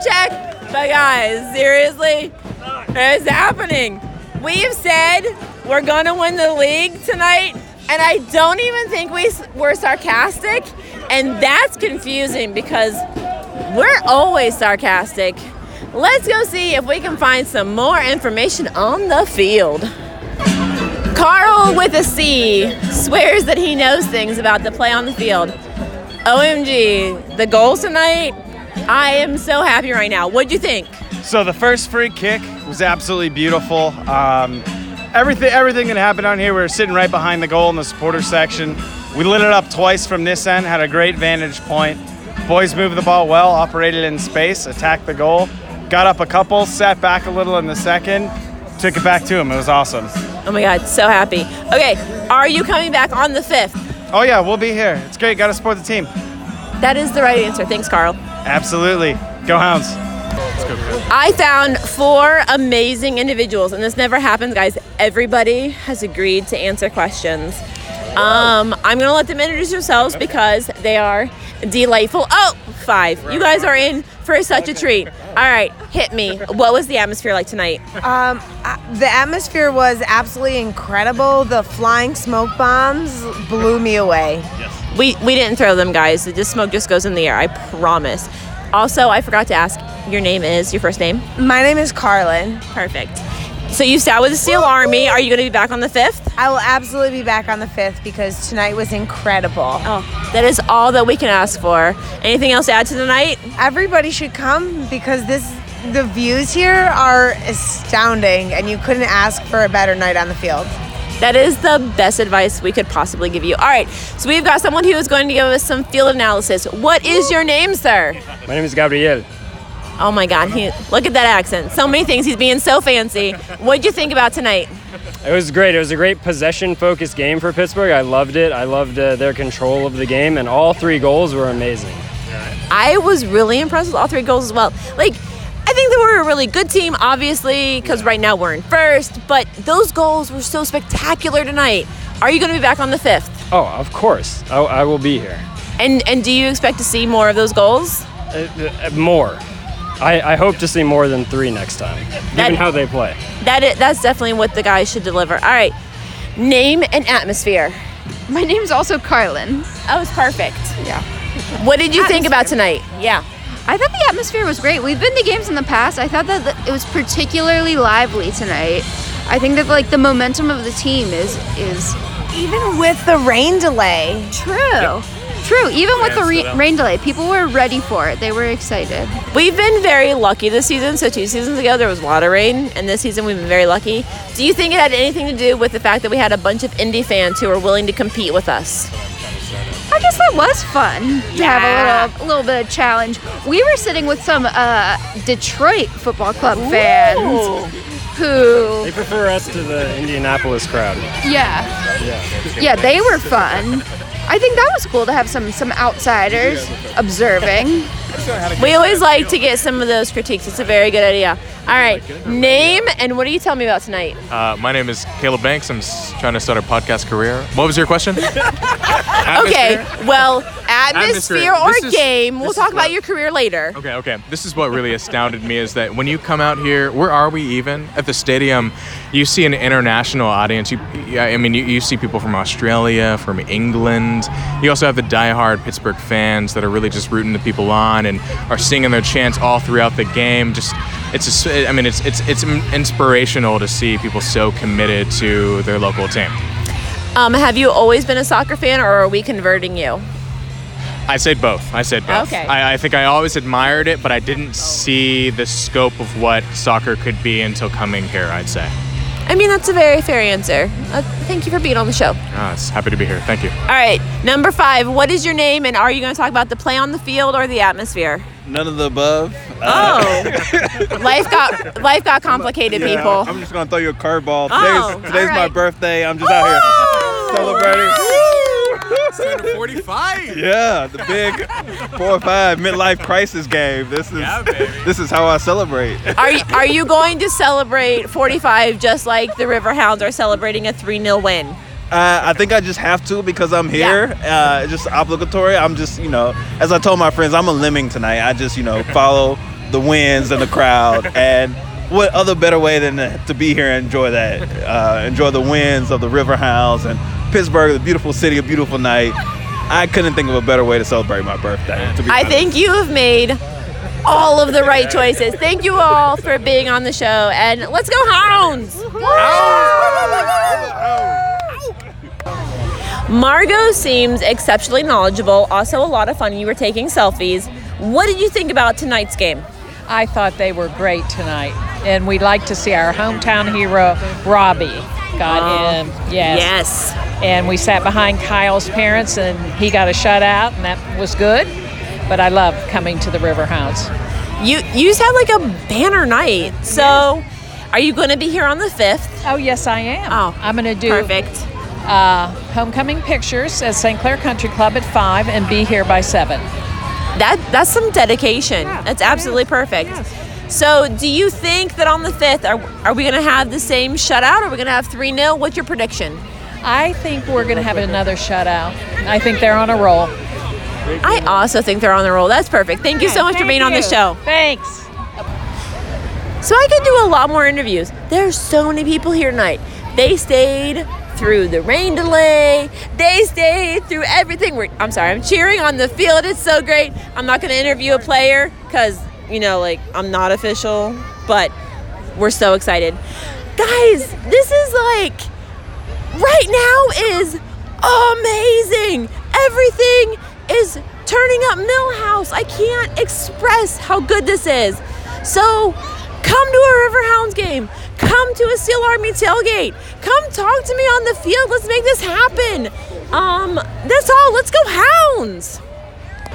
check. But guys, seriously, it's happening. We've said we're gonna win the league tonight, and I don't even think we were sarcastic, and that's confusing because we're always sarcastic. Let's go see if we can find some more information on the field. Carl with a C swears that he knows things about the play on the field. OMG, the goals tonight. I am so happy right now. What'd you think? So the first free kick was absolutely beautiful. Um, everything, everything that happened on here, we were sitting right behind the goal in the supporter section. We lit it up twice from this end, had a great vantage point. Boys moved the ball well, operated in space, attacked the goal, got up a couple, sat back a little in the second, took it back to him. It was awesome. Oh my God, so happy. Okay, are you coming back on the 5th? Oh yeah, we'll be here. It's great. Got to support the team. That is the right answer. Thanks, Carl. Absolutely. Go Hounds. I found four amazing individuals, and this never happens, guys. Everybody has agreed to answer questions. Um, I'm gonna let them introduce themselves because they are delightful. Oh, five. You guys are in for such a treat. All right, hit me. What was the atmosphere like tonight? Um, uh, the atmosphere was absolutely incredible. The flying smoke bombs blew me away. We we didn't throw them, guys. The smoke just goes in the air. I promise. Also, I forgot to ask. Your name is your first name. My name is Carlin. Perfect. So you sat with the Steel Army. Are you going to be back on the fifth? I will absolutely be back on the 5th because tonight was incredible. Oh, that is all that we can ask for. Anything else to add to the night? Everybody should come because this the views here are astounding and you couldn't ask for a better night on the field. That is the best advice we could possibly give you. All right, so we've got someone who is going to give us some field analysis. What is your name, sir? My name is Gabriel. Oh my God, he, look at that accent. So many things. He's being so fancy. What'd you think about tonight? It was great. It was a great possession-focused game for Pittsburgh. I loved it. I loved uh, their control of the game, and all three goals were amazing. I was really impressed with all three goals as well. Like, I think that we're a really good team, obviously, because right now we're in first, but those goals were so spectacular tonight. Are you going to be back on the fifth? Oh, of course. I, I will be here. And and do you expect to see more of those goals? Uh, uh, more. I, I hope to see more than three next time, That- given how they play. That that's definitely what the guys should deliver. All right, name and atmosphere. My name's also Carlin. That was perfect. Yeah. What did you think about tonight? Yeah. I thought the atmosphere was great. We've been to games in the past. I thought that it was particularly lively tonight. I think that like the momentum of the team is is Even with the rain delay. true. True. Even with the re- rain delay, people were ready for it. They were excited. We've been very lucky this season. So two seasons ago there was a lot of rain, and this season we've been very lucky. Do you think it had anything to do with the fact that we had a bunch of Indy fans who were willing to compete with us? I guess that was fun to have a little, a little bit of challenge. We were sitting with some uh, Detroit Football Club fans who, They prefer us to the Indianapolis crowd. yeah, Yeah. yeah, they were fun. I think that was cool to have some some outsiders observing. We always like to get some of those critiques. It's a very good idea. All right, name and what are you telling me about tonight? Uh, my name is Caleb Banks. I'm s- trying to start a podcast career. What was your question? Okay, well, atmosphere, Atmosphere. or This is- game. We'll this talk about what- your career later. Okay, okay. This is what really astounded me is that when you come out here, where are we even? At the stadium, you see an international audience. You, yeah, I mean, you, you see people from Australia, from England. You also have the diehard Pittsburgh fans that are really just rooting the people on and are singing their chants all throughout the game. Just, it's, I mean, it's it's it's inspirational to see people so committed to their local team. Um, have you always been a soccer fan, or are we converting you? I said both. I said both. Okay. I, I think I always admired it, but I didn't see the scope of what soccer could be until coming here, I'd say. I mean, that's a very fair answer. Uh, thank you for being on the show. Ah, it's happy to be here. Thank you. All right, number five. What is your name, and are you going to talk about the play on the field or the atmosphere? None of the above. Oh, life got life got complicated, Yeah, people. I'm just gonna throw you a curveball. Oh, Today's, today's all my birthday. I'm just out here celebrating. 45. Yeah, the big four or five midlife crisis game. This is this is how I celebrate. Are you, are you going to celebrate 45 just like the Riverhounds are celebrating a 3 0 win? Uh, I think I just have to because I'm here. Uh, it's just obligatory. I'm just, you know, as I told my friends, I'm a lemming tonight. I just, you know, follow the winds and the crowd. and what other better way than to, to be here and enjoy that? Uh, enjoy the winds of the Riverhounds and Pittsburgh, the beautiful city, a beautiful night. I couldn't think of a better way to celebrate my birthday. To be I honest. think you have made all of the right choices. Thank you all for being on the show, and let's go Hounds! Margot seems exceptionally knowledgeable, also a lot of fun. You were taking selfies. What did you think about tonight's game? I thought they were great tonight, and we'd like to see our hometown hero Robbie got in. Yes. Yes. And we sat behind Kyle's parents, and he got a shutout, and that was good. But I love coming to the Riverhounds. You you just had like a banner night. So, are you going to be here on the fifth? Oh yes, I am. Oh, I'm going to do Perfect. uh, homecoming pictures at St. Clair Country Club at five, and be here by seven. That that's some dedication. that's absolutely perfect. So, do you think that on the fifth, are, are we going to have the same shutout? Are we going to have three 0 What's your prediction? I think we're going to have another shutout. I think they're on a roll. I also think they're on the roll. That's perfect. Thank you so much for being on the show. Thanks. So I could do a lot more interviews. There's so many people here tonight. They stayed through the rain delay. They stayed through everything. We're, I'm sorry, I'm cheering on the field. It's so great. I'm not going to interview a player because, you know, like, I'm not official, but we're so excited. Guys, this is like, right now is amazing. Everything is turning up Milhouse. I can't express how good this is. So come to a River Hounds game. Come to a Steel Army tailgate. Come talk to me on the field. Let's make this happen. Um, that's all. Let's go Hounds.